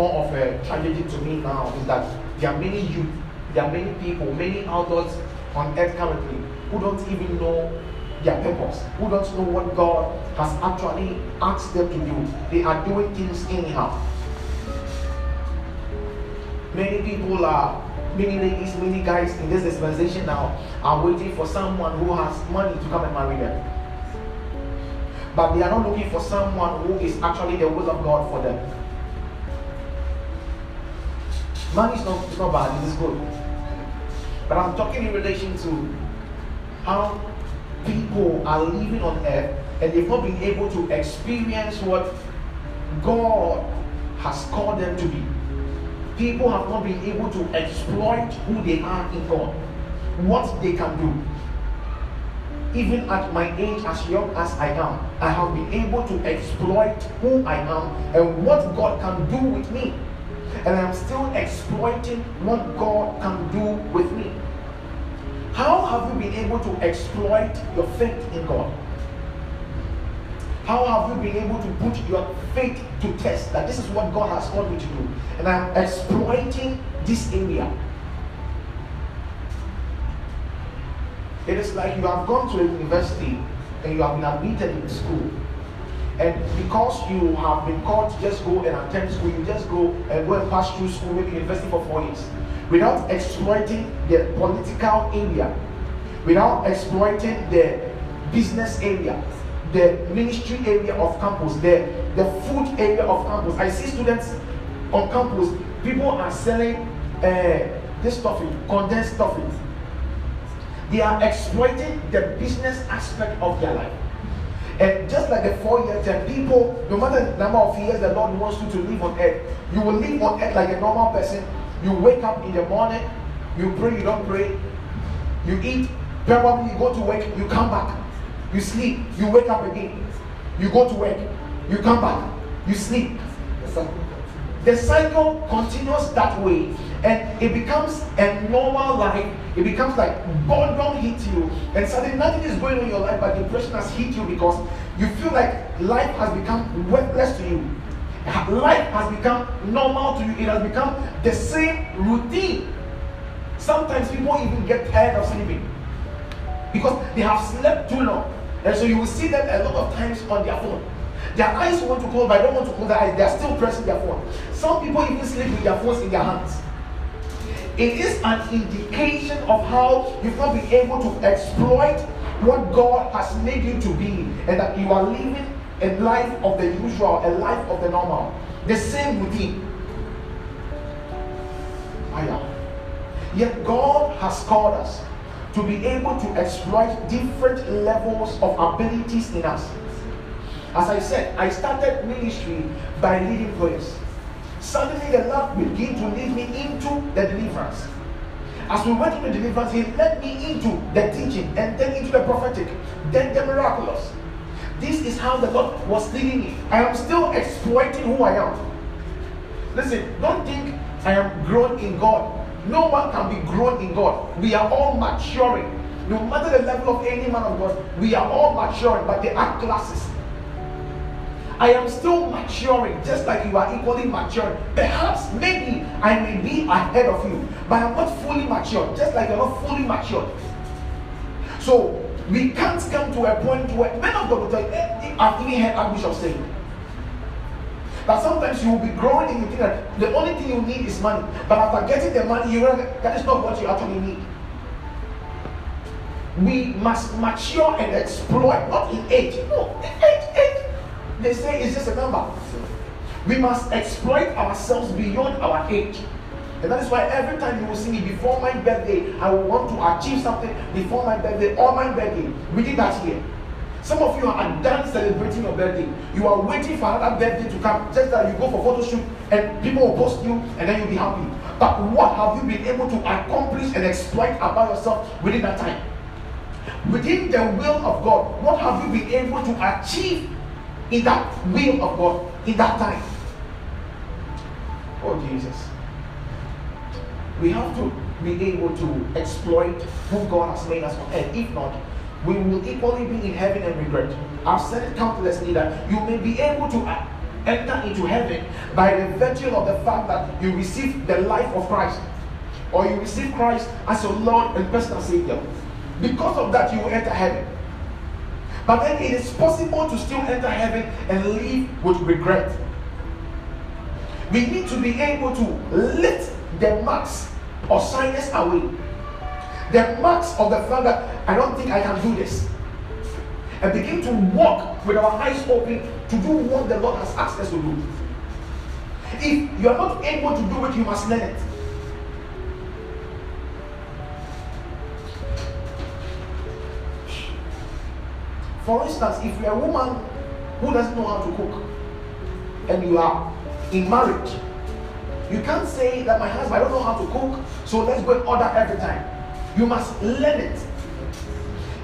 more of a tragedy to me now is that there are many youth, there are many people, many adults on earth currently who don't even know their purpose, who don't know what God has actually asked them to do. They are doing things anyhow. Many people are, many ladies, many guys in this dispensation now are waiting for someone who has money to come and marry them. But they are not looking for someone who is actually the will of God for them. Money is not, it's not bad, it is good. But I'm talking in relation to how people are living on earth and they've not been able to experience what God has called them to be. People have not been able to exploit who they are in God, what they can do. Even at my age, as young as I am, I have been able to exploit who I am and what God can do with me. And I'm still exploiting what God can do with me. How have you been able to exploit your faith in God? How have you been able to put your faith to test that this is what God has called me to do? And I'm exploiting this area. It is like you have gone to a university and you have been admitted in school. And because you have been called to just go and attend school, you just go and go and pass through school, maybe university for four years without exploiting the political area, without exploiting the business area, the ministry area of campus, the, the food area of campus. I see students on campus, people are selling uh, this stuff, condensed stuff. They are exploiting the business aspect of their life. And just like the four year term, people, no matter the number of years the Lord wants you to live on earth, you will live on earth like a normal person. You wake up in the morning, you pray, you don't pray, you eat, probably you go to work, you come back, you sleep, you wake up again, you go to work, you come back, you sleep. The cycle continues that way and it becomes a normal life. It becomes like boredom hit you, and suddenly nothing is going on in your life, but depression has hit you because you feel like life has become worthless to you life has become normal to you. It has become the same routine. Sometimes people even get tired of sleeping because they have slept too long. And so you will see them a lot of times on their phone. Their eyes want to close, but I don't want to close their eyes. They are still pressing their phone. Some people even sleep with their phones in their hands. It is an indication of how you've not been able to exploit what God has made you to be, and that you are living a life of the usual, a life of the normal, the same routine. I am. Yet God has called us to be able to exploit different levels of abilities in us. As I said, I started ministry by leading prayers. Suddenly, the Lord began to lead me into the deliverance. As we went into deliverance, He led me into the teaching and then into the prophetic, then the miraculous. This is how the Lord was leading me. I am still exploiting who I am. Listen, don't think I am grown in God. No one can be grown in God. We are all maturing. No matter the level of any man of God, we are all maturing, but they are classes. I am still maturing, just like you are equally maturing. Perhaps, maybe I may be ahead of you, but I'm not fully mature, just like you're not fully mature. So we can't come to a point where men of God will tell you, I've even heard Archbishop say. But sometimes you will be growing and you think that the only thing you need is money. But after getting the money, you realize that is not what you actually need. We must mature and exploit, not in age. No, age, age. They say it's just a number. We must exploit ourselves beyond our age. And that is why every time you will see me before my birthday, I will want to achieve something before my birthday or my birthday. We did that here. Some of you are done celebrating your birthday. You are waiting for another birthday to come. Just that you go for photo shoot and people will post you and then you'll be happy. But what have you been able to accomplish and exploit about yourself within that time? Within the will of God, what have you been able to achieve in that will of God in that time? Oh Jesus we have to be able to exploit who God has made us for. And if not, we will equally be in heaven and regret. I've said it countlessly that you may be able to enter into heaven by the virtue of the fact that you receive the life of Christ or you receive Christ as your Lord and personal Savior. Because of that, you will enter heaven. But then it is possible to still enter heaven and live with regret. We need to be able to lift the marks or signs away. The marks of the fact that I don't think I can do this. And begin to walk with our eyes open to do what the Lord has asked us to do. If you are not able to do it, you must learn it. For instance, if you're a woman who doesn't know how to cook and you are in marriage, you can't say that my husband, I don't know how to cook, so let's go and order every time. You must learn it.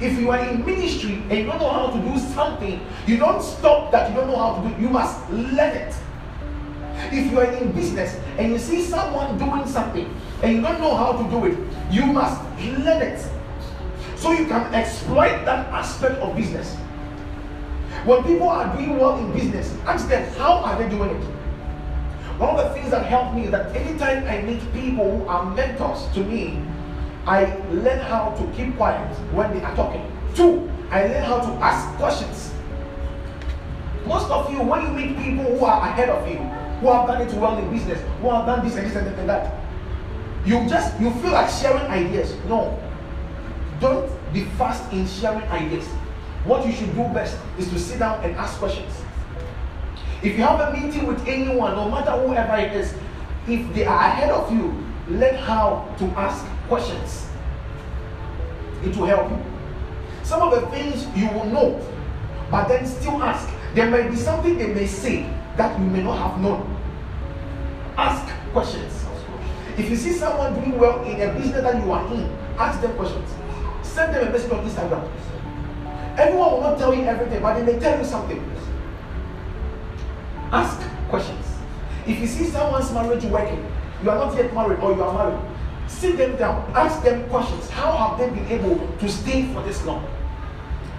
If you are in ministry and you don't know how to do something, you don't stop that you don't know how to do it. You must learn it. If you are in business and you see someone doing something and you don't know how to do it, you must learn it. So you can exploit that aspect of business. When people are doing well in business, ask them how are they doing it? One of the things that helped me is that anytime I meet people who are mentors to me, I learn how to keep quiet when they are talking. Two, I learn how to ask questions. Most of you, when you meet people who are ahead of you, who have done it well in business, who have done this and this and that, you just you feel like sharing ideas. No, don't be fast in sharing ideas. What you should do best is to sit down and ask questions. If you have a meeting with anyone, no matter whoever it is, if they are ahead of you, learn how to ask questions. It will help you. Some of the things you will know, but then still ask. There may be something they may say that you may not have known. Ask questions. If you see someone doing well in a business that you are in, ask them questions. Send them a message on Instagram. Everyone will not tell you everything, but they may tell you something. Ask questions. If you see someone's marriage working, you are not yet married or you are married, sit them down, ask them questions. How have they been able to stay for this long?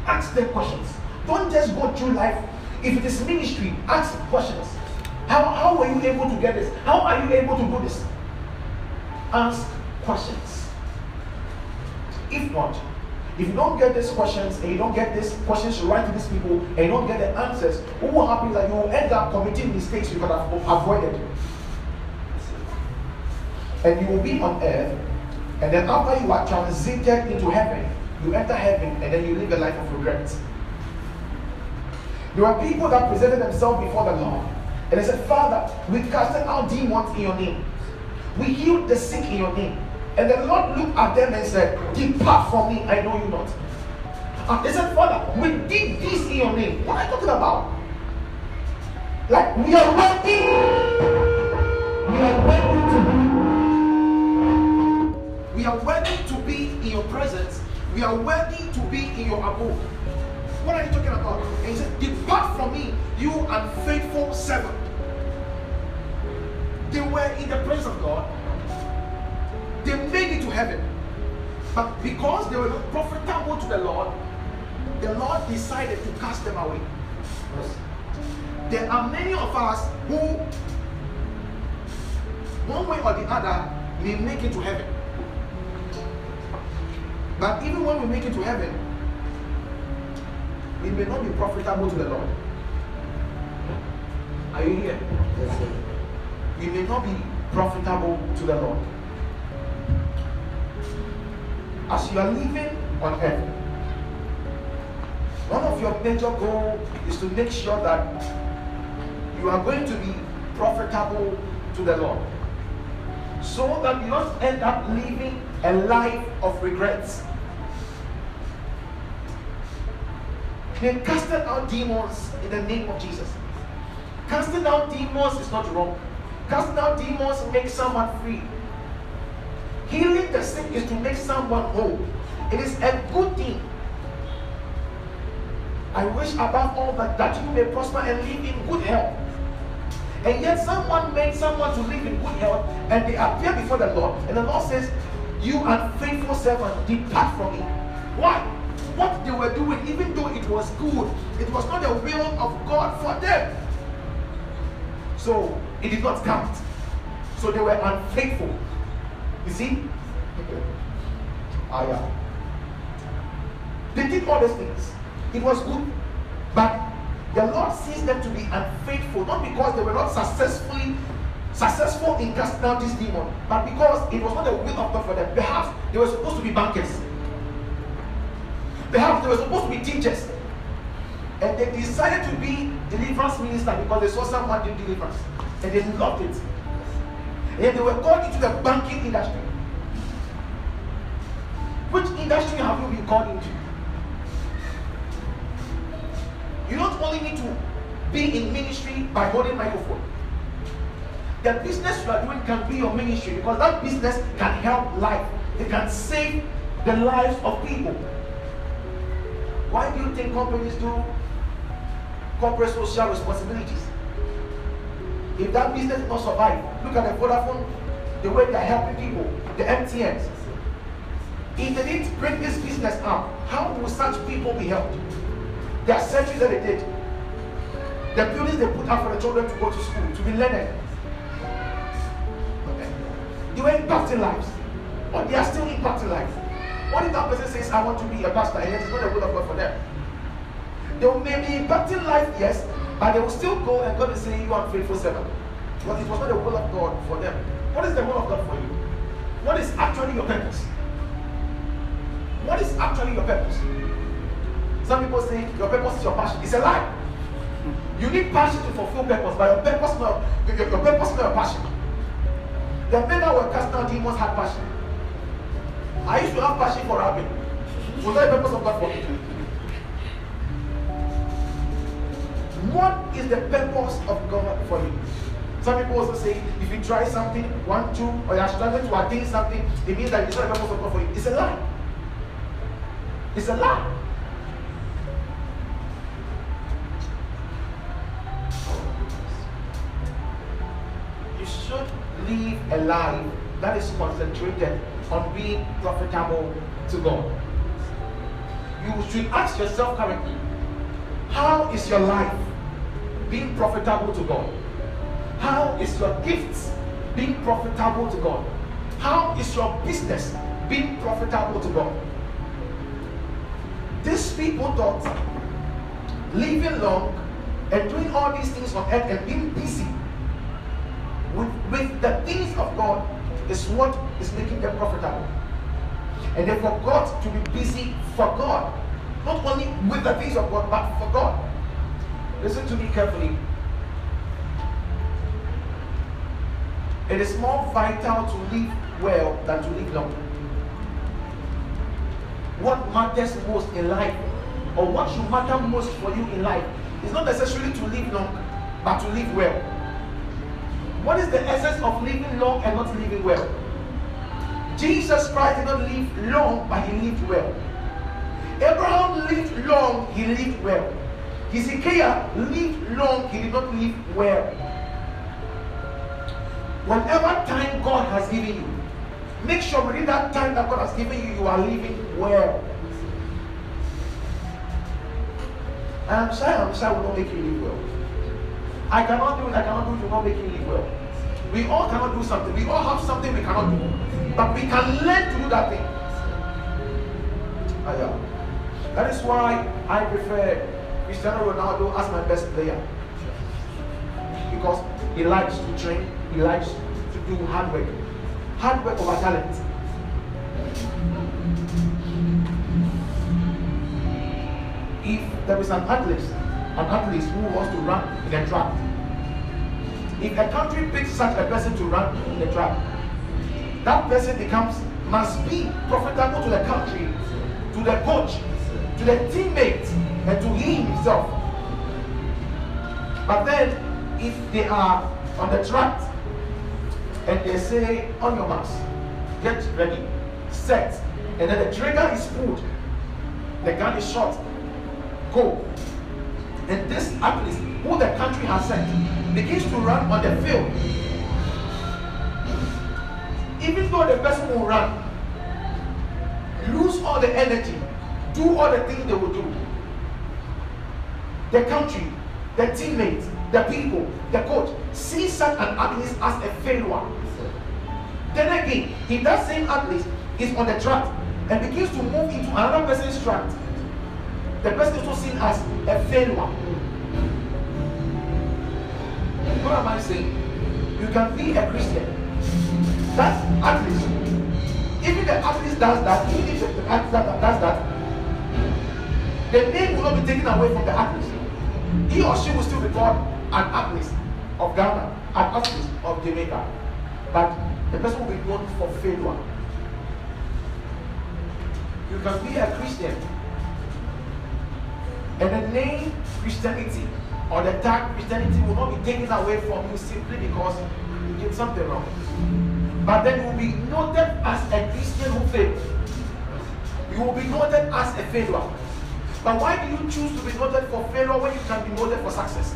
Ask them questions. Don't just go through life. If it is ministry, ask questions. How, how were you able to get this? How are you able to do this? Ask questions. If not, if you don't get these questions and you don't get these questions right to these people and you don't get the answers, what will happen is that you will end up committing mistakes you could have avoided. And you will be on earth, and then after you are transited into heaven, you enter heaven and then you live a life of regret. There were people that presented themselves before the Lord and they said, Father, we casted out demons in your name. We healed the sick in your name. And the Lord looked at them and said, Depart from me, I know you not. And they said, Father, we did this in your name. What are you talking about? Like we are ready. We are ready to be. We are to be in your presence. We are ready to be in your abode. What are you talking about? And he said, Depart from me, you unfaithful servant. They were in the presence of God they made it to heaven. But because they were not profitable to the Lord, the Lord decided to cast them away. There are many of us who, one way or the other, may make it to heaven. But even when we make it to heaven, it may not be profitable to the Lord. Are you here? Yes, sir. We may not be profitable to the Lord as you are living on earth, one of your major goals is to make sure that you are going to be profitable to the Lord. So that you don't end up living a life of regrets. They casted out demons in the name of Jesus. Casting out demons is not wrong. Casting out demons makes someone free. Healing the sick is to make someone whole. It is a good thing. I wish above all that, that you may prosper and live in good health. And yet someone made someone to live in good health and they appear before the Lord. And the Lord says, You unfaithful servant, depart from me. Why? What they were doing, even though it was good, it was not the will of God for them. So it did not count. So they were unfaithful. You see? Ah, yeah. They did all these things. It was good. But the Lord sees them to be unfaithful, not because they were not successfully successful in casting out this demon, but because it was not the will of God for them. Perhaps they were supposed to be bankers. Perhaps they were supposed to be teachers. And they decided to be deliverance minister because they saw someone doing deliverance. And they loved it. And they were called into the banking industry. Which industry have you been called into? You don't only need to be in ministry by holding microphone. The business you are doing can be your ministry because that business can help life. It can save the lives of people. Why do you think companies do corporate social responsibilities? If that business does not survive, look at the Vodafone, the way they are helping people, the MTNs. If they didn't bring this business up, how will such people be helped? There are surgeries that they did. The buildings they put up for the children to go to school, to be learned. Okay. They were impacting lives. Or they are still impacting lives. What if that person says, I want to be a pastor, and it is not the will of God for them? They may be impacting life, yes, but they will still go and God will say, You are faithful servant. Because it was not the will of God for them. What is the will of God for you? What is actually your purpose? What is actually your purpose? Some people say your purpose is your passion. It's a lie. You need passion to fulfill purpose, but your purpose not your, your purpose not your passion. The men that were cast out demons had passion. I used to have passion for rapping. Was that the purpose of God for me? What is the purpose of God for you? Some people also say if you try something, one, two, or you are struggling to attain something, it means that it's not the purpose of God for you. It's a lie. It's a lie. You should live a life that is concentrated on being profitable to God. You should ask yourself currently, how is your life being profitable to God? How is your gifts being profitable to God? How is your business being profitable to God? These people thought living long and doing all these things on earth and being busy with, with the things of God is what is making them profitable. And they forgot to be busy for God. Not only with the things of God, but for God. Listen to me carefully. It is more vital to live well than to live long. What matters most in life, or what should matter most for you in life, is not necessarily to live long, but to live well. What is the essence of living long and not living well? Jesus Christ did not live long, but he lived well. Abraham lived long, he lived well. Hezekiah lived long, he did not live well. Whatever time God has given you, make sure within that time that God has given you, you are living well. I'm sorry, I'm sorry, will not make you live well. I cannot do it, I cannot do it, will not make you live well. We all cannot do something. We all have something we cannot do. But we can learn to do that thing. Ah. That is why I prefer Cristiano Ronaldo as my best player. Because he likes to train, he likes to do hard work. Hard work over talent. If there is an athlete, an athlete who wants to run in a track, if a country picks such a person to run in the track, that person becomes must be profitable to the country, to the coach, to the teammates, and to him himself. But then, if they are on the track and they say, on your marks, get ready, set, and then the trigger is pulled, the gun is shot, go. And this athlete, who the country has sent, begins to run on the field, even though the person will run, lose all the energy, do all the things they will do, the country, the teammates, the people, the coach, see such an athlete as a failure. Then again, if that same athlete is on the track and begins to move into another person's track, the person is also seen as a failure. What am I saying? You can be a Christian. That athlete, even the athlete does that, even if the athlete does that, the name will not be taken away from the athlete. He or she will still be called an athlete of Ghana, an athlete of Jamaica. But the person will be known for failure. You can be a Christian and the name Christianity or the tag Christianity will not be taken away from you simply because you did something wrong. But then you will be noted as a Christian who failed. You will be noted as a failure. But why do you choose to be noted for failure when you can be noted for success?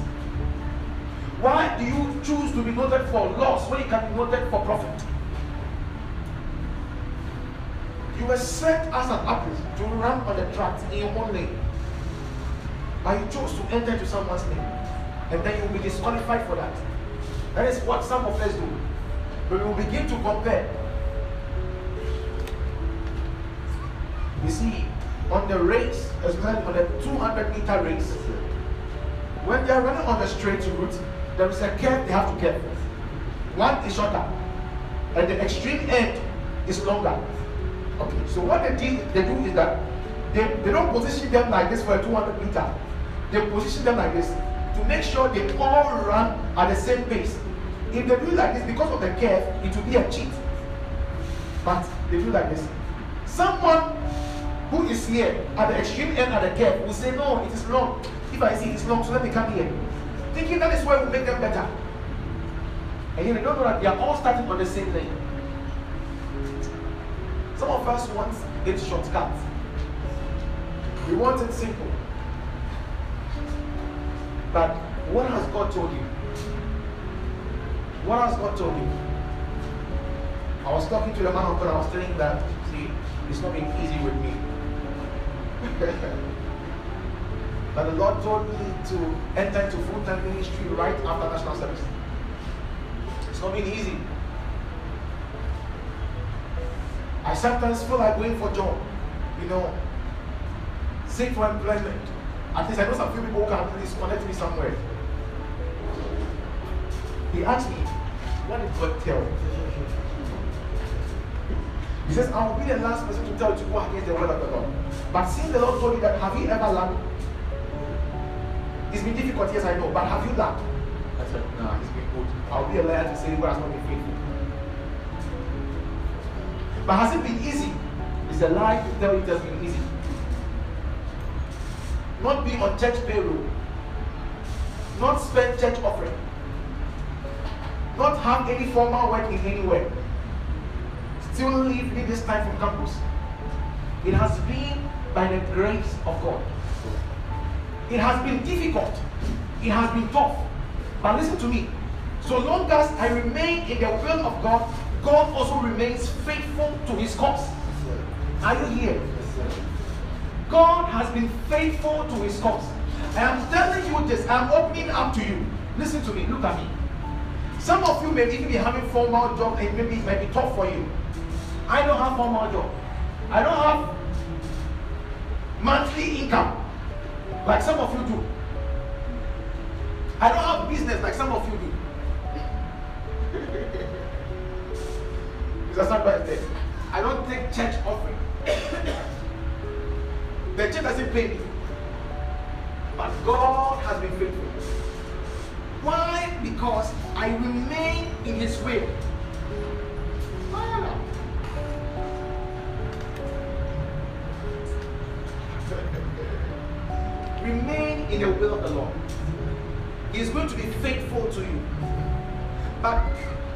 Why do you choose to be noted for loss when you can be noted for profit? You were set as an athlete to run on the track in your own lane. But you chose to enter into someone's name. And then you will be disqualified for that. That is what some of us do. But we will begin to compare. You see, on the race, especially on the 200 meter race, when they are running on the straight route, there is a curve they have to get. One is shorter, and the extreme end is longer. Okay, so what they do, they do is that they, they don't position them like this for a 200 meter. They position them like this to make sure they all run at the same pace. If they do like this because of the curve, it will be a cheat. But they do like this. Someone who is here at the extreme end of the curve will say, No, it is long. If I see it's long, so let me come here. Thinking that is where we make them better. And don't know that they are all starting on the same lane. Some of us want it shortcut. We want it simple. But what has God told you? What has God told you? I was talking to the man of God, I was telling him that, see, it's not been easy with me. but the Lord told me to enter into full time ministry right after national service. It's not been easy. I sometimes feel like going for job, you know, seek for employment. At least I know some few people who can please connect me somewhere. He asked me, what did God tell you? He says, I will be the last person to tell you to go against the word of the Lord. But since the Lord told you that, have you ever learned? It's been difficult, yes, I know, but have you learned? I said, no, it's been good. I'll be a liar to say God has not been faithful. But has it been easy? It's a lie to tell you it has been easy. Not be on church payroll. Not spend church offering. Not have any formal work in anywhere still live in this time from campus. It has been by the grace of God. It has been difficult. It has been tough. But listen to me. So long as I remain in the will of God, God also remains faithful to his cause. Are you here? God has been faithful to his cause. I am telling you this. I am opening up to you. Listen to me. Look at me. Some of you may even be having formal job and maybe it might be tough for you. I don't have formal job. I don't have monthly income like some of you do. I don't have business like some of you do. Because not right there. I don't take church offering. the church doesn't pay me. But God has been faithful. Why? Because I remain in His will. Remain in the will of the Lord. He is going to be faithful to you. But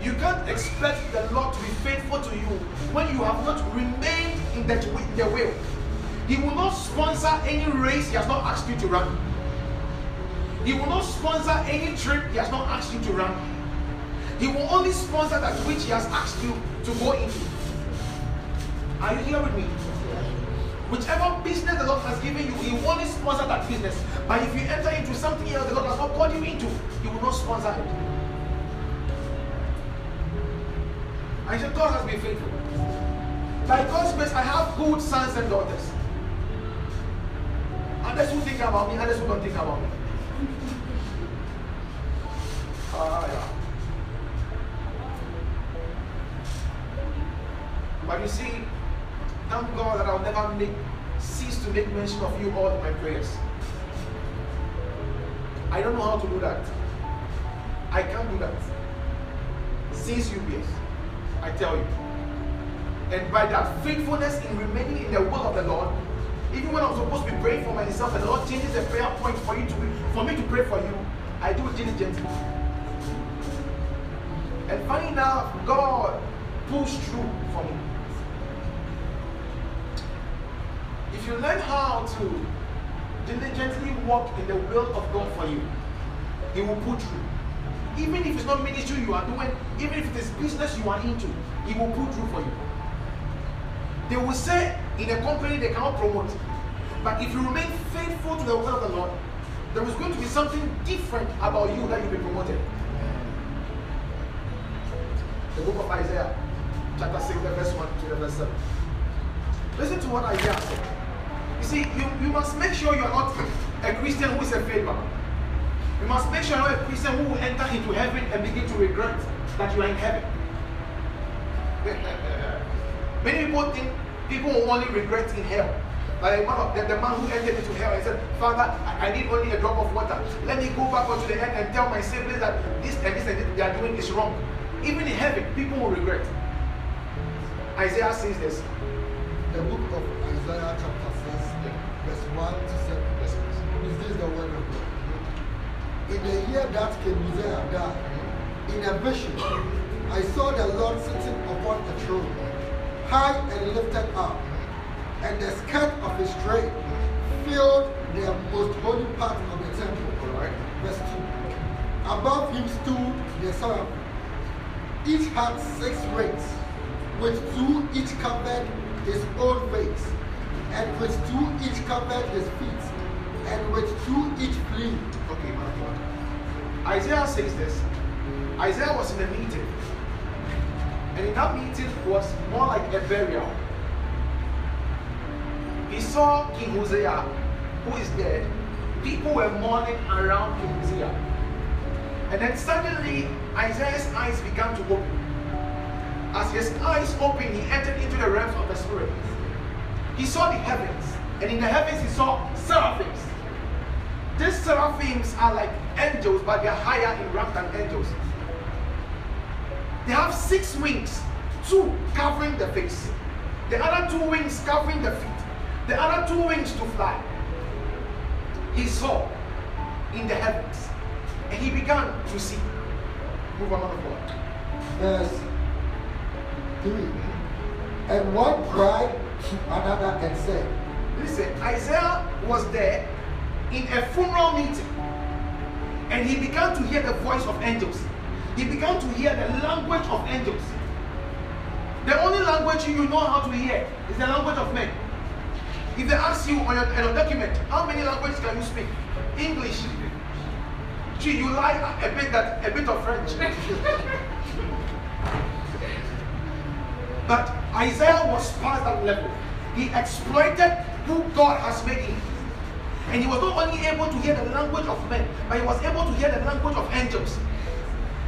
you can't expect the Lord to be faithful to you when you have not remained in that in the will. He will not sponsor any race he has not asked you to run. He will not sponsor any trip he has not asked you to run. He will only sponsor that which he has asked you to go into. Are you here with me? Whichever business the Lord has given you, He will only sponsor that business. But if you enter into something else the Lord has not called you into, He will not sponsor it. I said, God has been faithful. By God's grace, I have good sons and daughters. Others who think about me, others who don't think about me. Ah, yeah. But you see, thank God that I'll never make cease to make mention of you all in my prayers. I don't know how to do that. I can't do that. Since you years, I tell you. And by that faithfulness in remaining in the will of the Lord, even when I'm supposed to be praying for myself, the Lord changes the prayer point for you to be, for me to pray for you, I do it diligently. And funny enough, God pulls through for me. If you learn how to diligently walk in the will of God for you, He will put through. Even if it's not ministry you are doing, even if it is business you are into, He will put through for you. They will say in a company they cannot promote. But if you remain faithful to the will of the Lord, there is going to be something different about you that you'll be promoted. The book of Isaiah, chapter 6, verse 1 to verse 7. Listen to what Isaiah said. You see, you, you must make sure you are not a Christian who is a failure. You must make sure you are not a Christian who will enter into heaven and begin to regret that you are in heaven. Many people think people will only regret in hell. Like the man, the, the man who entered into hell and said, Father, I, I need only a drop of water. Let me go back onto the earth and tell my siblings that this and this and this they are doing is wrong. Even in heaven, people will regret. Isaiah says this. The book of Isaiah chapter 6, 1 to 7. Is this the word of God? In the year that King Uzziah died, in a vision, I saw the Lord sitting upon a throne high and lifted up, and the skirt of his train filled the most holy part of the temple. Alright. Verse 2. Above him stood the seraphim. Each had six wings, with two each covered his own face, and with two each covered his feet, and with two each flew. Okay. Isaiah says this. Isaiah was in a meeting. And in that meeting was more like a burial. He saw King Hosea, who is dead. People were mourning around King Hosea. And then suddenly Isaiah's eyes began to open. As his eyes opened, he entered into the realms of the spirit. He saw the heavens, and in the heavens he saw seraphims. These seraphims are like angels, but they are higher in rank than angels. They have six wings, two covering the face, the other two wings covering the feet, the other two wings to fly. He saw in the heavens, and he began to see. Move on, of Verse 3. And one cried another said, Listen, Isaiah was there in a funeral meeting, and he began to hear the voice of angels. He began to hear the language of angels. The only language you know how to hear is the language of men. If they ask you on your, document, how many languages can you speak? English. Gee, you like a bit that a bit of French. but Isaiah was past that level. He exploited who God has made him. And he was not only able to hear the language of men, but he was able to hear the language of angels.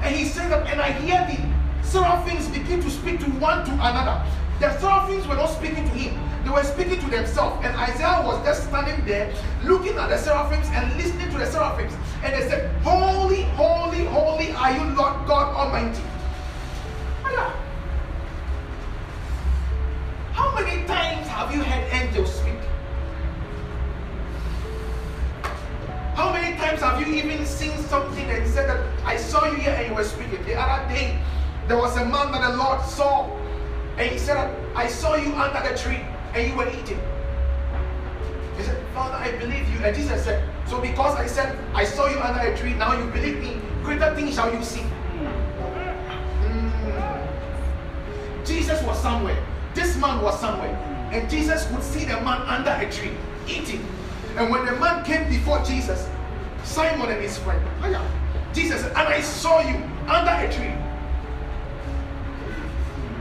And he said that, and I hear the seraphims begin to speak to one to another. The seraphims were not speaking to him, they were speaking to themselves. And Isaiah was just standing there looking at the seraphims and listening to the seraphims. And they said, Holy, holy, holy are you, Lord God Almighty. Times have you heard angels speak? How many times have you even seen something and said that I saw you here and you were speaking? The other day, there was a man that the Lord saw, and he said, I saw you under the tree and you were eating. He said, Father, I believe you. And Jesus said, So because I said I saw you under a tree, now you believe me, greater things shall you see. Mm. Jesus was somewhere. This man was somewhere. And Jesus could see the man under a tree eating. And when the man came before Jesus, Simon and his friend, Jesus said, And I saw you under a tree.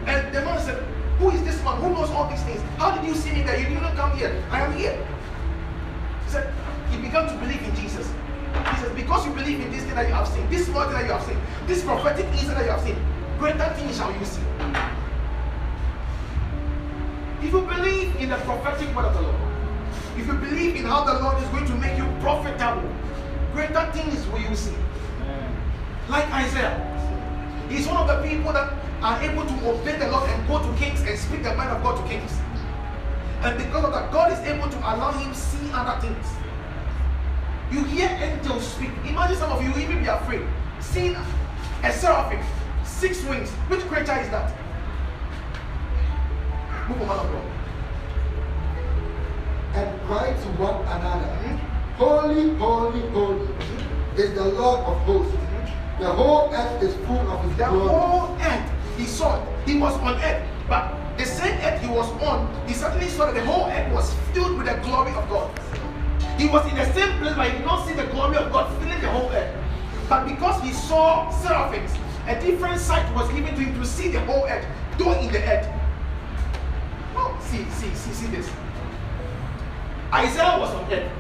And the man said, Who is this man? Who knows all these things? How did you see me there? You did not come here. I am here. He said, He began to believe in Jesus. He says, Because you believe in this thing that you have seen, this word that you have seen, this prophetic insight that you have seen, greater things shall you see. If you believe in the prophetic word of the Lord, if you believe in how the Lord is going to make you profitable, greater things will you see. Like Isaiah. He's one of the people that are able to obey the Lord and go to kings and speak the mind of God to kings. And because of that, God is able to allow him see other things. You hear angels speak. Imagine some of you even be afraid. Seeing a seraphim, six wings. Which creature is that? Move on, of God. And cry to one another. Holy, holy, holy is the Lord of hosts. The whole earth is full of his the glory. The whole earth, he saw it. He was on earth. But the same earth he was on, he suddenly saw that the whole earth was filled with the glory of God. He was in the same place, but he did not see the glory of God filling the whole earth. But because he saw seraphims, a different sight was given to him to see the whole earth, though in the earth. See, see, see, see this. Isaiah was on earth,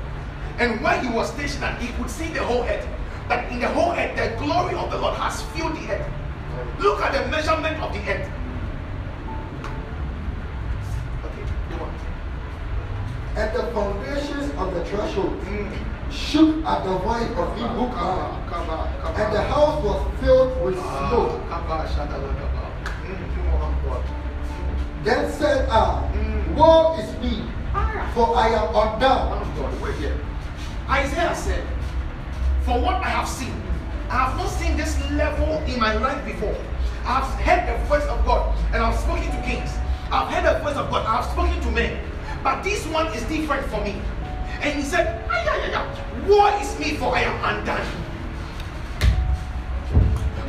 and when he was stationed, he could see the whole earth. But in the whole earth, the glory of the Lord has filled the earth. Look at the measurement of the earth. and the foundations of the threshold mm. shook at the voice of him who cried, and the house was filled with ah, smoke. Then said I, mm. Woe is me, for I am undone. Isaiah said, For what I have seen, I have not seen this level in my life before. I have heard the voice of God, and I've spoken to kings. I've heard the voice of God, I have spoken to men. But this one is different for me. And he said, ay, ay, ay, Woe is me, for I am undone.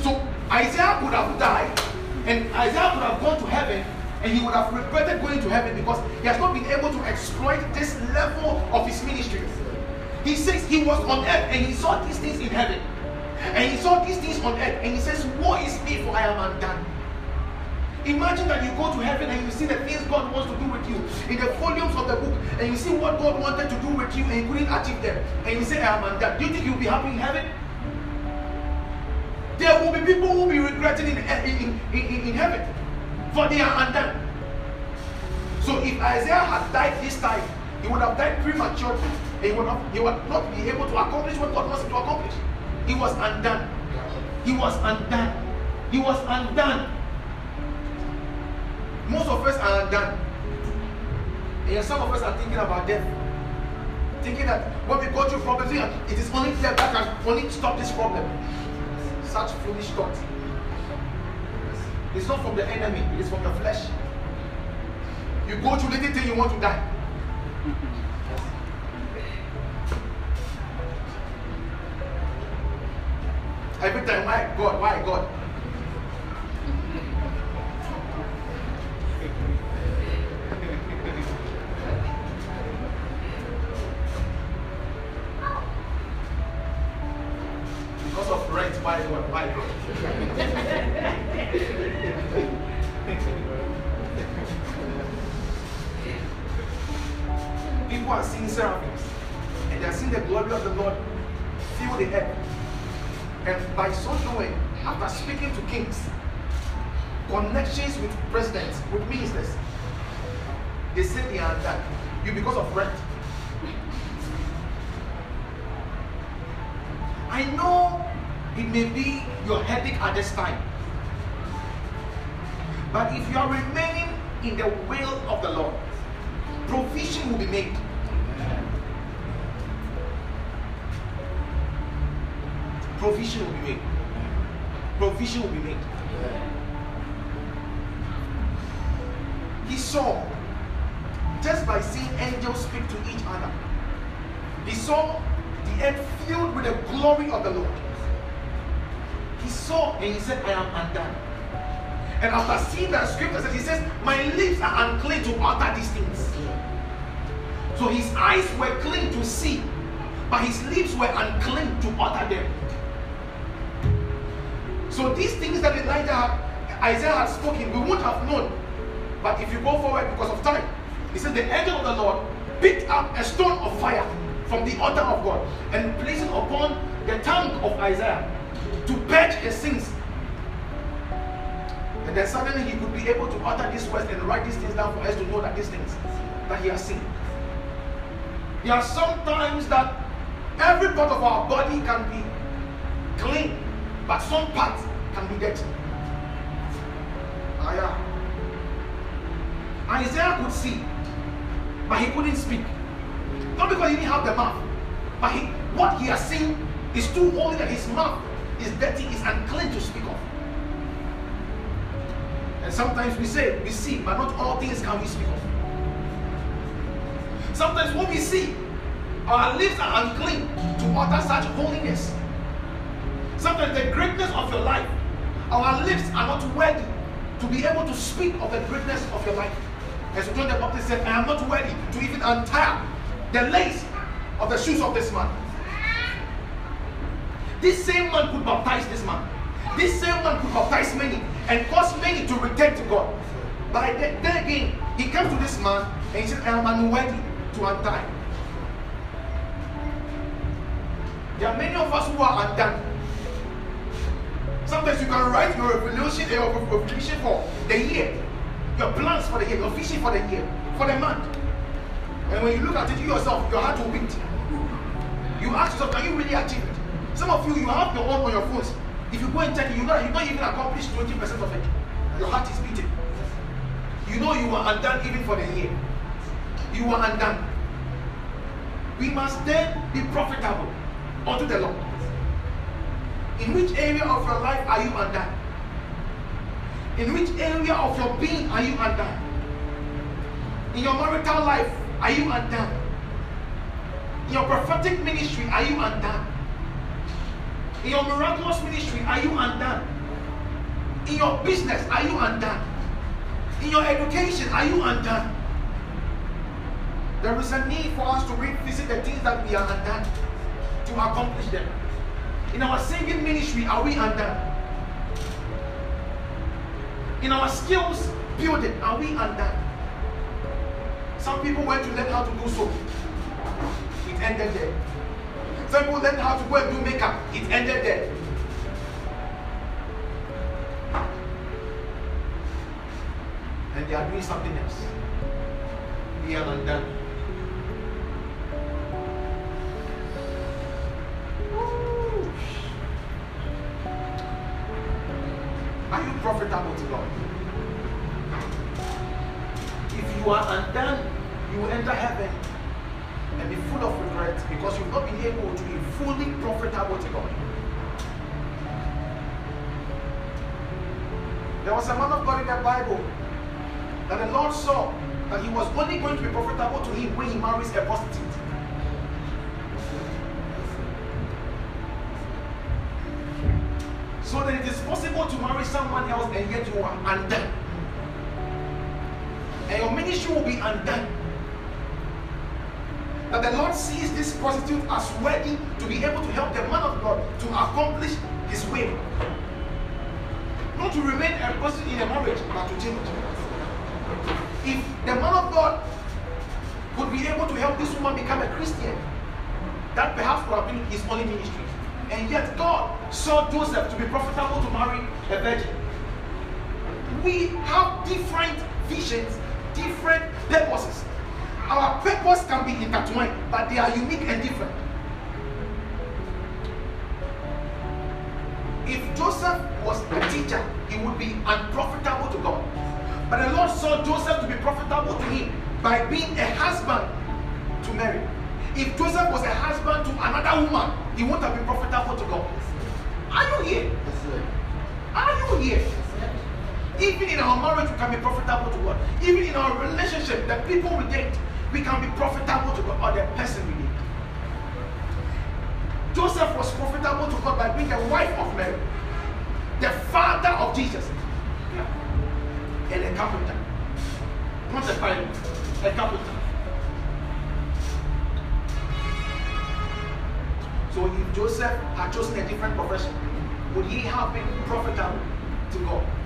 So Isaiah could have died, and Isaiah could have gone to heaven, and he would have regretted going to heaven because he has not been able to exploit this level of his ministry. He says he was on earth and he saw these things in heaven. And he saw these things on earth, and he says, Woe is me, for I am undone. Imagine that you go to heaven and you see the things God wants to do with you in the volumes of the book, and you see what God wanted to do with you and you couldn't achieve them. And you say, I am undone. Do you think you'll be happy in heaven? There will be people who will be regretting in, in, in, in heaven, for they are undone. So if Isaiah had died this time, he would have died prematurely. He would, not, he would not be able to accomplish what God wants him to accomplish. He was undone. He was undone. He was undone. Most of us are done. And some of us are thinking about death. Thinking that when we go through problems, it is only death that can only stop this problem. Such foolish thought. It's not from the enemy, it is from the flesh. You go through little thing, you want to die. Every time, why God? Why God? Provision will be made. Provision will be made. He saw, just by seeing angels speak to each other, he saw the earth filled with the glory of the Lord. He saw and he said, I am undone. And after seeing that scripture he says, My lips are unclean to utter these things. So his eyes were clean to see, but his lips were unclean to utter them. So these things that Elijah, Isaiah had spoken, we would not have known. But if you go forward because of time, he said, The angel of the Lord picked up a stone of fire from the altar of God and placed it upon the tongue of Isaiah to purge his sins. And then suddenly he could be able to utter these words and write these things down for us to know that these things that he has seen. There are some times that every part of our body can be clean, but some parts can be dirty. Ah, yeah. And Isaiah could see, but he couldn't speak. Not because he didn't have the mouth, but he, what he has seen is too holy that his mouth is dirty, is unclean to speak of. And sometimes we say, we see, but not all things can we speak of. Sometimes when we see, our lips are unclean to utter such holiness. Sometimes the greatness of your life, our lips are not worthy to be able to speak of the greatness of your life. As John the Baptist said, I am not worthy to even untie the lace of the shoes of this man. This same man could baptize this man. This same man could baptize many and cause many to return to God. But then again, he comes to this man and he said, I am unworthy to untie. There are many of us who are undone. Sometimes you can write your revolution, your eh, revolution for the year, your plans for the year, your vision for the year, for the month. And when you look at it, you yourself, your heart will beat. You ask yourself, can you really achieve it? Some of you, you have your own on your phones. If you go and check it, you know you don't even accomplish 20% of it. Your heart is beating. You know you are undone even for the year. You are undone. We must then be profitable unto the Lord. In which area of your life are you undone? In which area of your being are you undone? In your marital life, are you undone? In your prophetic ministry, are you undone? In your miraculous ministry, are you undone? In your business, are you undone? In your education, are you undone? There is a need for us to revisit the things that we are undone to accomplish them. In our singing ministry, are we undone? In our skills building, are we undone? Some people went to learn how to do so. It ended there. Some people learned how to go and do makeup. It ended there. And they are doing something else. We are undone. Profitable to God? If you are undone, you will enter heaven and be full of regret because you've not been able to be fully profitable to God. There was a man of God in the Bible that the Lord saw that he was only going to be profitable to him when he marries a prostitute. And yet you are undone. And your ministry will be undone that the Lord sees this prostitute as worthy to be able to help the man of God to accomplish his will. Not to remain a prostitute in a marriage, but to change. If the man of God could be able to help this woman become a Christian, that perhaps would have been his only ministry. And yet God saw Joseph to be profitable to marry a virgin. We have different visions, different purposes. Our purpose can be intertwined, but they are unique and different. If Joseph was a teacher, he would be unprofitable to God. But the Lord saw Joseph to be profitable to him by being a husband to Mary. If Joseph was a husband to another woman, he would have been profitable to God. Are you here? Are you here? Even in our marriage, we can be profitable to God. Even in our relationship, the people we date, we can be profitable to God or the person we date. Joseph was profitable to God by being the wife of Mary, the father of Jesus. and a carpenter. Not a pilot, a carpenter. So if Joseph had chosen a different profession, would he have been profitable to God?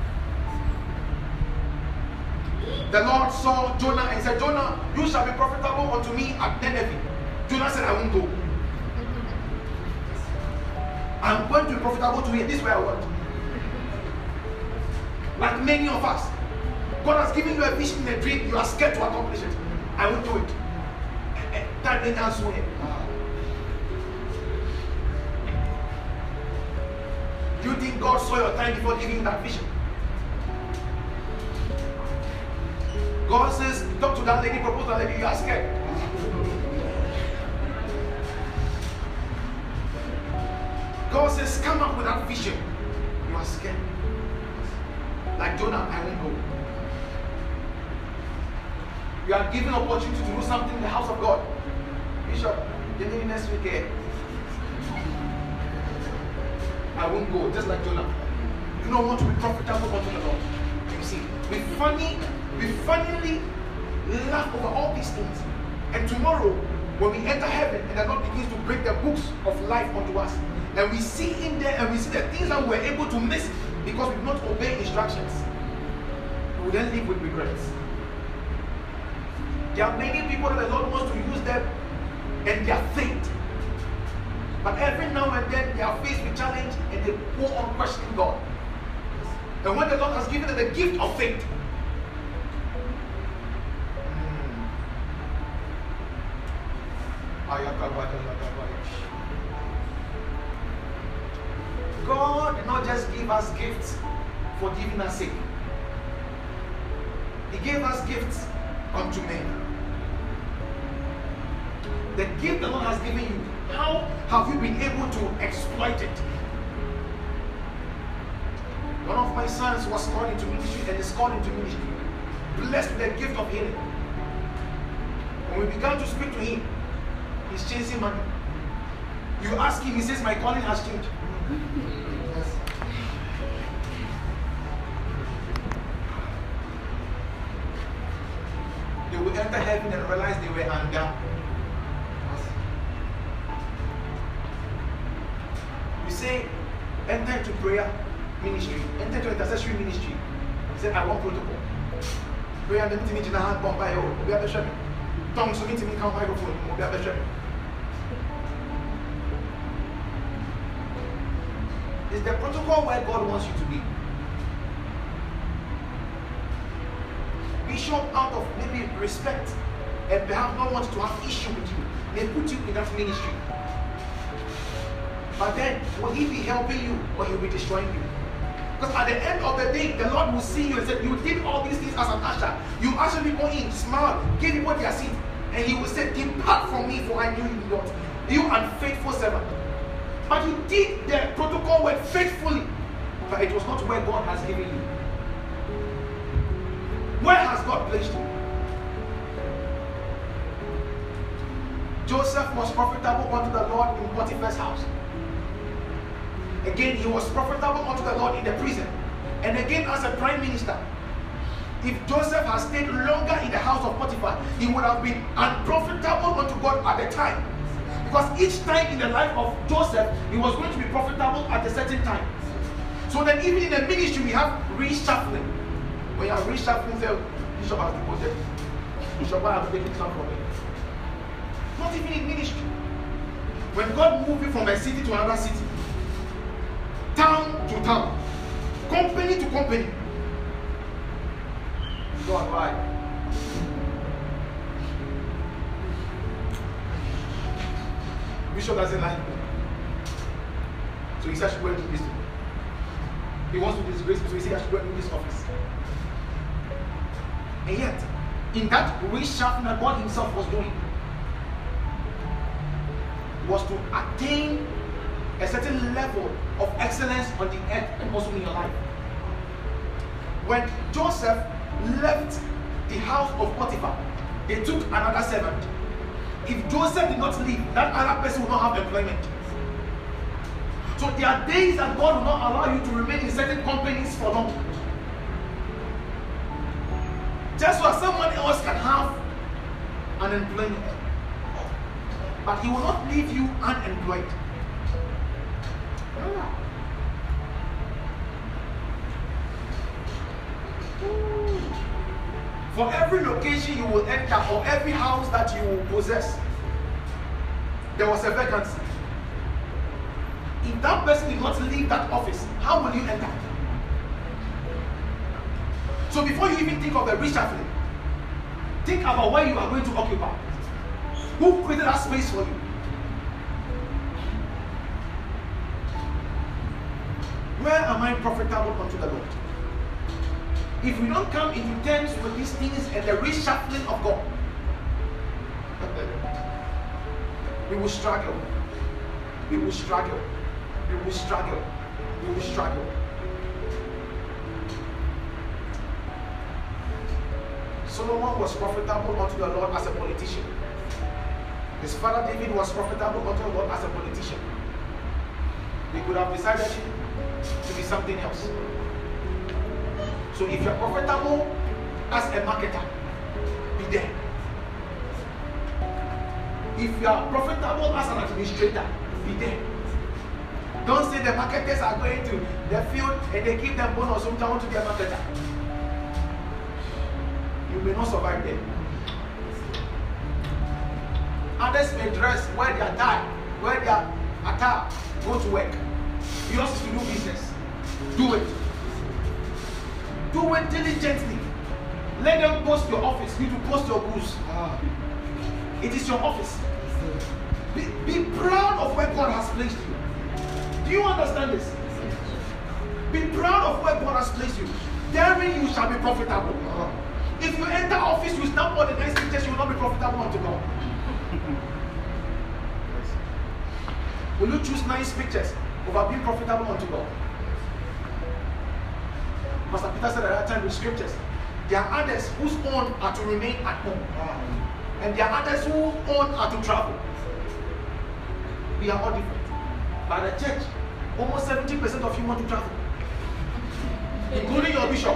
The Lord saw Jonah and said, Jonah, you shall be profitable unto me at Nineveh. Jonah said, I won't go. I'm going to be profitable to you. This is where I want. Like many of us, God has given you a vision a dream. You are scared to accomplish it. I won't do it. Time ain't answering. Do you think God saw your time before giving you that vision? God says, talk to that lady, propose that lady, you are scared. God says, come up with that vision. You are scared. Like Jonah, I won't go. You are given opportunity to do something in the house of God. Bishop, you need next week. Eh? I won't go, just like Jonah. You don't want to be profitable unto the Lord. You see, we funny, we funnily laugh over all these things. And tomorrow, when we enter heaven and the Lord begins to break the books of life unto us, and we see in there and we see the things that we were able to miss because we did not obey instructions, we then live with regrets. There are many people that the Lord wants to use them and their faith. But every now and then they are faced with challenge and they go on questioning God. And when the Lord has given them the gift of faith, God did not just give us gifts for giving us sake. He gave us gifts unto men. The gift the Lord has given you, how have you been able to exploit it? One of my sons was called into ministry and is called into ministry, blessed with the gift of healing. When we began to speak to him, he's chasing money. You ask him, he says, My calling has changed. They will enter heaven and realize they were under. You say, enter into prayer ministry, enter into intercessory ministry. Say, I want protocol. Prayer the meeting in the hand bomb by. We have the shepherd. Tongues meeting come microphone. We have the shepherd. Is the protocol where God wants you to be? Be Bishop, out of maybe respect and perhaps not want to have issue with you, may put you in that ministry. But then, will he be helping you or he'll be destroying you? Because at the end of the day, the Lord will see you and say, You did all these things as an usher. You ushered people in, smiled, gave people their seat. And he will say, Depart from me, for I knew you not. You unfaithful servant. But you did the protocol work faithfully. But it was not where God has given you. Where has God placed you? Joseph was profitable unto the Lord in Potiphar's house. Again, he was profitable unto the Lord in the prison. And again, as a prime minister, if Joseph had stayed longer in the house of Potiphar, he would have been unprofitable unto God at the time. Because each time in the life of Joseph, he was going to be profitable at a certain time. So then, even in the ministry, we have reshuffling. When you are reshuffling, say, Bishop has deported. Bishop has taken some from me. Not even in ministry. When God moved you from a city to another city, town to town, company to company. God, why? Bishop doesn't like me. So he said I should go and do this. He wants to disgrace me, so he said I should go and this office. And yet, in that reshuffling that God Himself was doing, was to attain a certain level of excellence on the earth and also in your life. When Joseph left the house of Potiphar, they took another servant. If Joseph did not leave, that other person will not have employment. So there are days that God will not allow you to remain in certain companies for long. Just so someone else can have unemployment. But he will not leave you unemployed. For every location you will enter or every house that you will possess, there was a vacancy. If that person did not leave that office, how will you enter? So before you even think of the reshuffling, think about where you are going to occupy. Who created that space for you? Where am I profitable unto the Lord? If we don't come into terms with these things and the reshuffling of God, we will struggle. We will struggle. We will struggle. We will struggle. Solomon was profitable unto the Lord as a politician. His father David was profitable unto the Lord as a politician. They could have decided to be something else. So if you're profitable as a marketer, be there. If you are profitable as an administrator, be there. Don't say the marketers are going to the field and they give them bonus sometimes to be a marketer. You may not survive there. Others may dress, wear their tie, wear their attire, go to work. Yours is to do business. Do it. Do it diligently. Let them post your office. You to post your goods. Ah, It is your office. Be, be proud of where God has placed you. Do you understand this? Be proud of where God has placed you. Therein you shall be profitable. If you enter office, you snap all the nice pictures, you will not be profitable unto God. Will you choose nice pictures over being profitable unto God? Pastor Peter said at that time with scriptures, there are others whose own are to remain at home, and there are others whose own are to travel. We are all different. But the church, almost 70% of you want to travel, including your bishop.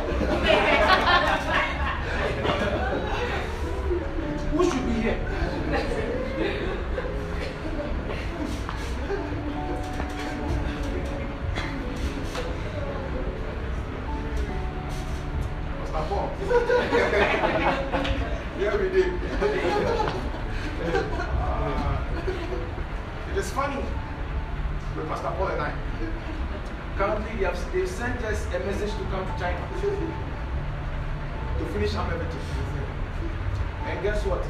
Who should be here? Pastor Paul. yeah, we did. It is funny with Pastor Paul and I. Currently, they have they sent us a message to come to China to finish up everything. And guess what?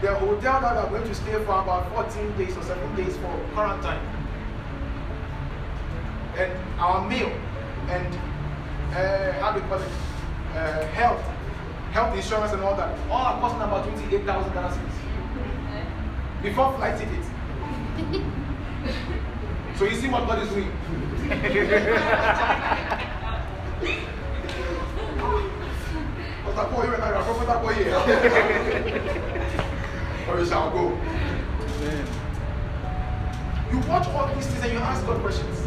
The hotel that I'm going to stay for about 14 days or 7 days for quarantine. And our meal and uh, how do you call it? Uh, health, health insurance and all that. All are costing about 28,000 dollars before flight tickets. So you see what God is doing. Pastor you and I are profitable here. or we shall go. You watch all these things and you ask God questions.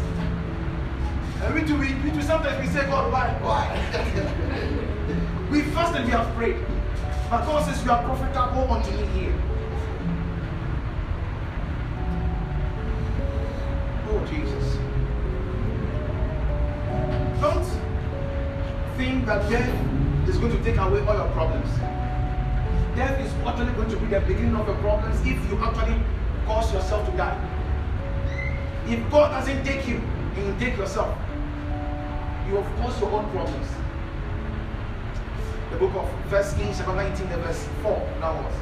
And we do, we, we do sometimes we say, God, why? Why? we fast and we have prayed. But God says, You are profitable unto me here. Oh, Jesus. Don't think that death is going to take away all your problems. Death is actually going to be the beginning of your problems if you actually cause yourself to die. If God doesn't take you you take yourself, you have caused your own problems. The book of First Kings, chapter 19, the verse 4 now was.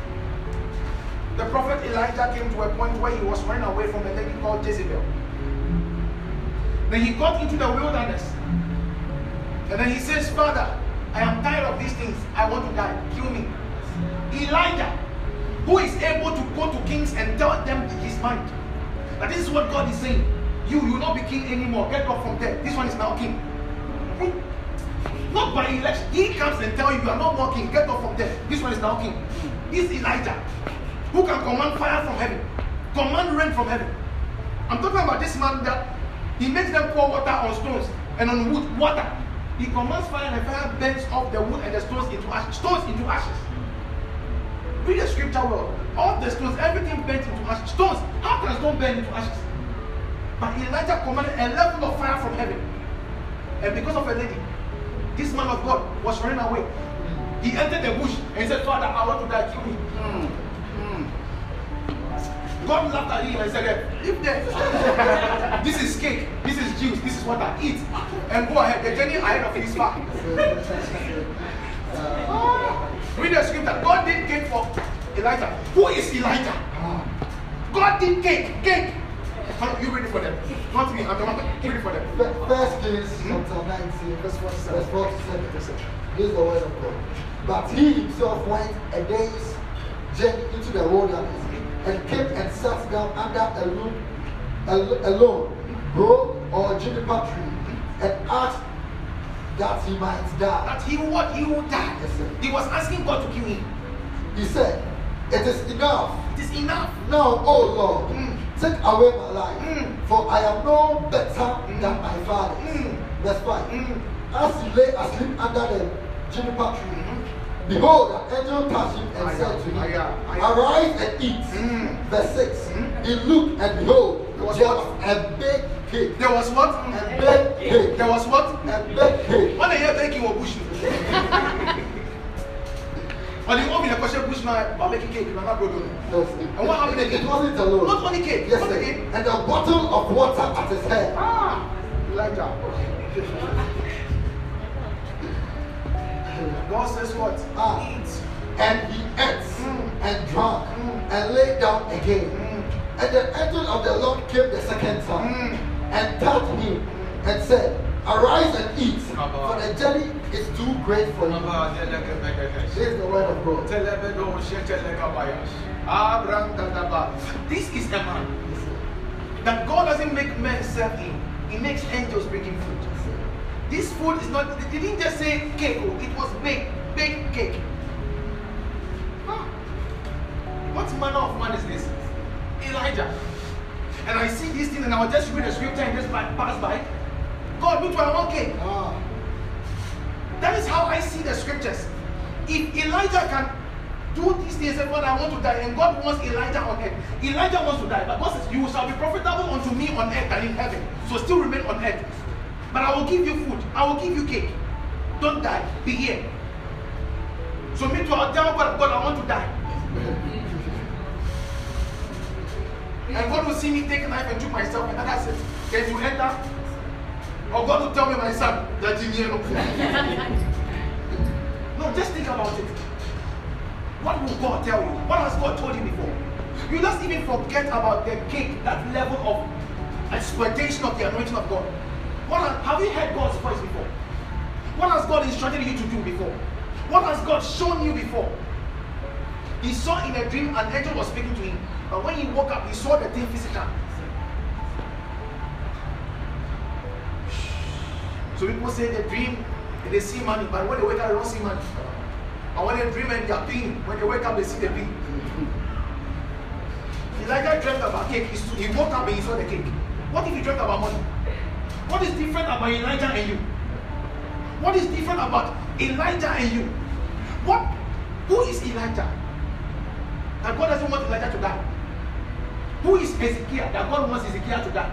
The prophet Elijah came to a point where he was running away from a lady called Jezebel. Then he got into the wilderness. And then he says, Father, I am tired of these things. I want to die. Kill me. Elijah, who is able to go to kings and tell them his mind. But this is what God is saying. You, will not be king anymore. Get off from there. This one is now king. Not by election. He comes and tell you you are not more king. Get off from there. This one is now king. This Elijah, who can command fire from heaven, command rain from heaven. I'm talking about this man that he makes them pour water on stones and on wood, water. He commands fire and the fire burns off the wood and the stones into ashes. Stones into ashes. Read the scripture well. All the stones, everything burnt into ashes. Stones, how can stone burn into ashes? But Elijah commanded a level of fire from heaven. And because of a lady, this man of God was running away. He entered the bush and he said, Father, I want to die, kill me. Mm. God laughed at him and said, If there, this is cake, this is juice, this is what I eat. And go ahead, the journey ahead of you is far. Read the scripture. God did cake for Elijah. Who is Elijah? God did cake. Cake. You ready for them? Not me, I'm the one. Ready for them. First Kings hmm? chapter 19, verse 47. Verse 47. This is the word of God. But he himself went a day's journey into the wilderness and came and sat down under a loom, alone, grove or juniper tree, and asked that he might die. That he would He would die. Yes, sir. He was asking God to kill him. He said, It is enough. It is enough. Now, oh Lord, mm. take away my life, mm. for I am no better mm. than my father. Mm. Verse 5. Mm. As he lay asleep under the juniper tree, mm-hmm. Behold, an angel touched him and said to him, Arise and eat. Mm. Verse 6. He looked and behold, there was what? a big cake. There was what? A big cake. There was what? A big cake. When they hear baking or bush. When you open the question bush now, I'm making cake, I'm not broken. And what happened again? It wasn't alone. Not only cake. Yes, sir. And a bottle of water at his head. Ah, Elijah. God says what? Ah. Eat. And he ate mm. and drank mm. and lay down again. Mm. And the angel of the Lord came the second time and touched him and said, Arise and eat, for the journey is too great for you. This is the word of God. This is a man that God doesn't make men serve him, He makes angels bring him food. This food is not, they didn't just say cake, oh, it was baked, baked cake. What manner of man is this? Elijah. And I see this thing and I will just read the scripture and just pass by. God, me too, I want cake. Ah. That is how I see the scriptures. If Elijah can do these things and God, I want to die, and God wants Elijah on earth. Elijah wants to die, but God says, You shall be profitable unto me on earth and in heaven. So still remain on earth. But I will give you food, I will give you cake. Don't die, be here. So me too, I'll tell God, God, I want to die. And God will see me take a knife and shoot myself, and that's it. Can you enter? Or God will tell me, my son, that you need No, just think about it. What will God tell you? What has God told you before? You just even forget about the cake, that level of exploitation of the anointing of God. What has, have you heard God's voice before? What has God instructed you to do before? What has God shown you before? He saw in a dream an angel was speaking to him. But when he woke up, he saw the thing physical. So people say they dream and they see money, but when they wake up, they don't see money. And when they dream and they are pain, when they wake up, they see the pain. Elijah dreamt about cake. He woke up and he saw the cake. What if he dreamt about money? What is different about Elijah and you? What is different about Elijah and you? What? Who is Elijah? That God doesn't want Elijah to die. Who is Ezekiel? That God wants Ezekiel to die.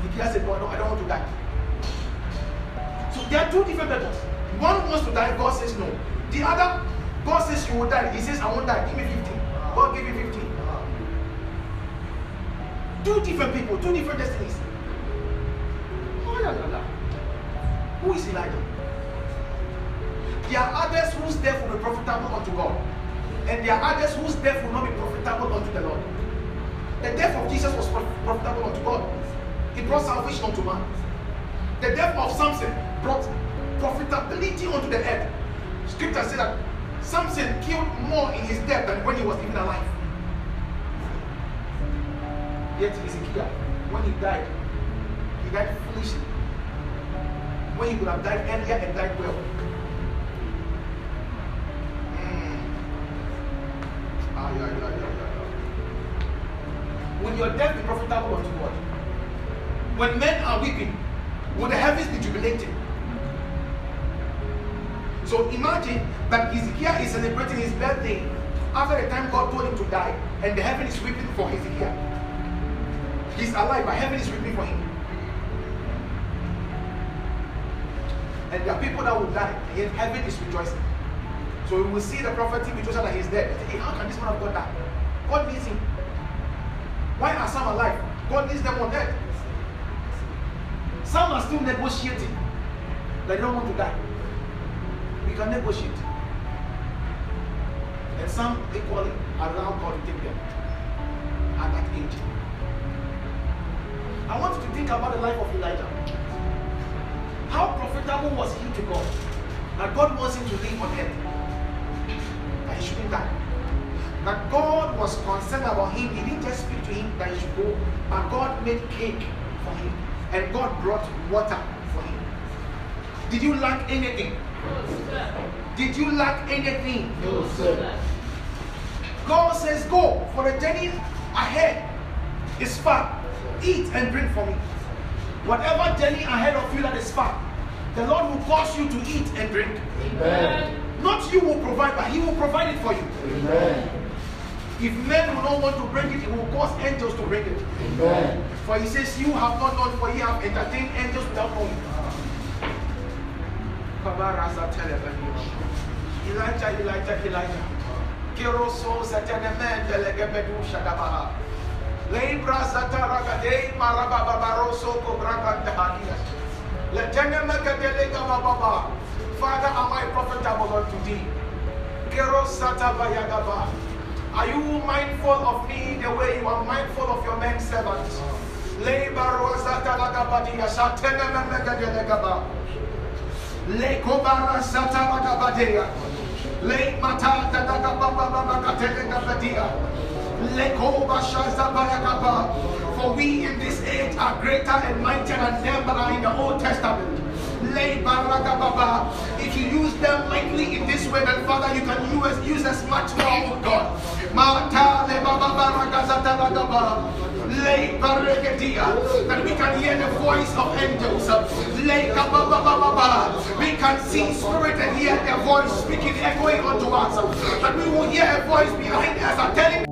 Ezekiel said, no, I don't want to die. So there are two different methods. One wants to die, God says no. The other, God says you will die. He says, I won't die. Give me 15. God give you 15. Two different people, two different destinies. Who is Elijah? There are others whose death will be profitable unto God. And there are others whose death will not be profitable unto the Lord. The death of Jesus was profitable unto God. He brought salvation unto man. The death of Samson brought profitability unto the earth. Scripture says that Samson killed more in his death than when he was even alive. Yet Ezekiel, when he died, died foolishly. When he could have died earlier and died well. Mm. Ah, yeah, yeah, yeah will your death be profitable unto God? When men are weeping, will the heavens be jubilating? So imagine that Ezekiel is celebrating his birthday after the time God told him to die, and the heaven is weeping for Ezekiel. He's alive, but heaven is weeping for him. And there are people that will die, yet heaven is rejoicing. So we will see the with Joseph that he's dead. Hey, how can this man of God die? God needs him. Why are some alive? God needs them on dead. Some are still negotiating. They don't want to die. We can negotiate. And some equally allow God to take them at that age. I want you to think about the life of Elijah. How profitable was he to God? That God wants him to live on earth. That he shouldn't die. That God was concerned about him. He didn't just speak to him that he should go, but God made cake for him. And God brought water for him. Did you lack anything? No, sir. Did you lack anything? No, sir. God says, Go for the journey ahead is far. Eat and drink for me. Whatever journey ahead of you that is far, the Lord will cause you to eat and drink. Amen. Not you will provide, but He will provide it for you. Amen. If men will not want to bring it, He will cause angels to bring it. Amen. For He says, You have not known, for Ye have entertained angels without knowing. Elijah, Elijah, Elijah. Kiroso Zatenemen Delegebedu Shadabaha. Lebra Zataragade Marababaroso Kobragandahania. Letenemekadelega Baba. Father, am I profitable unto thee? Kirosata Bayagaba. Are you mindful of me the way you are mindful of your men servants? Lebaro Zatalagabadia Satenemegadelegaba. Lekobara Satalagabadia. Le mata da da For we in this age are greater and mightier than them that are in the Old Testament. If you use them mightily in this way, then Father, you can use use as much more, oh God. That we can hear the voice of angels. We can see spirit and hear their voice speaking, echoing unto us. That we will hear a voice behind us telling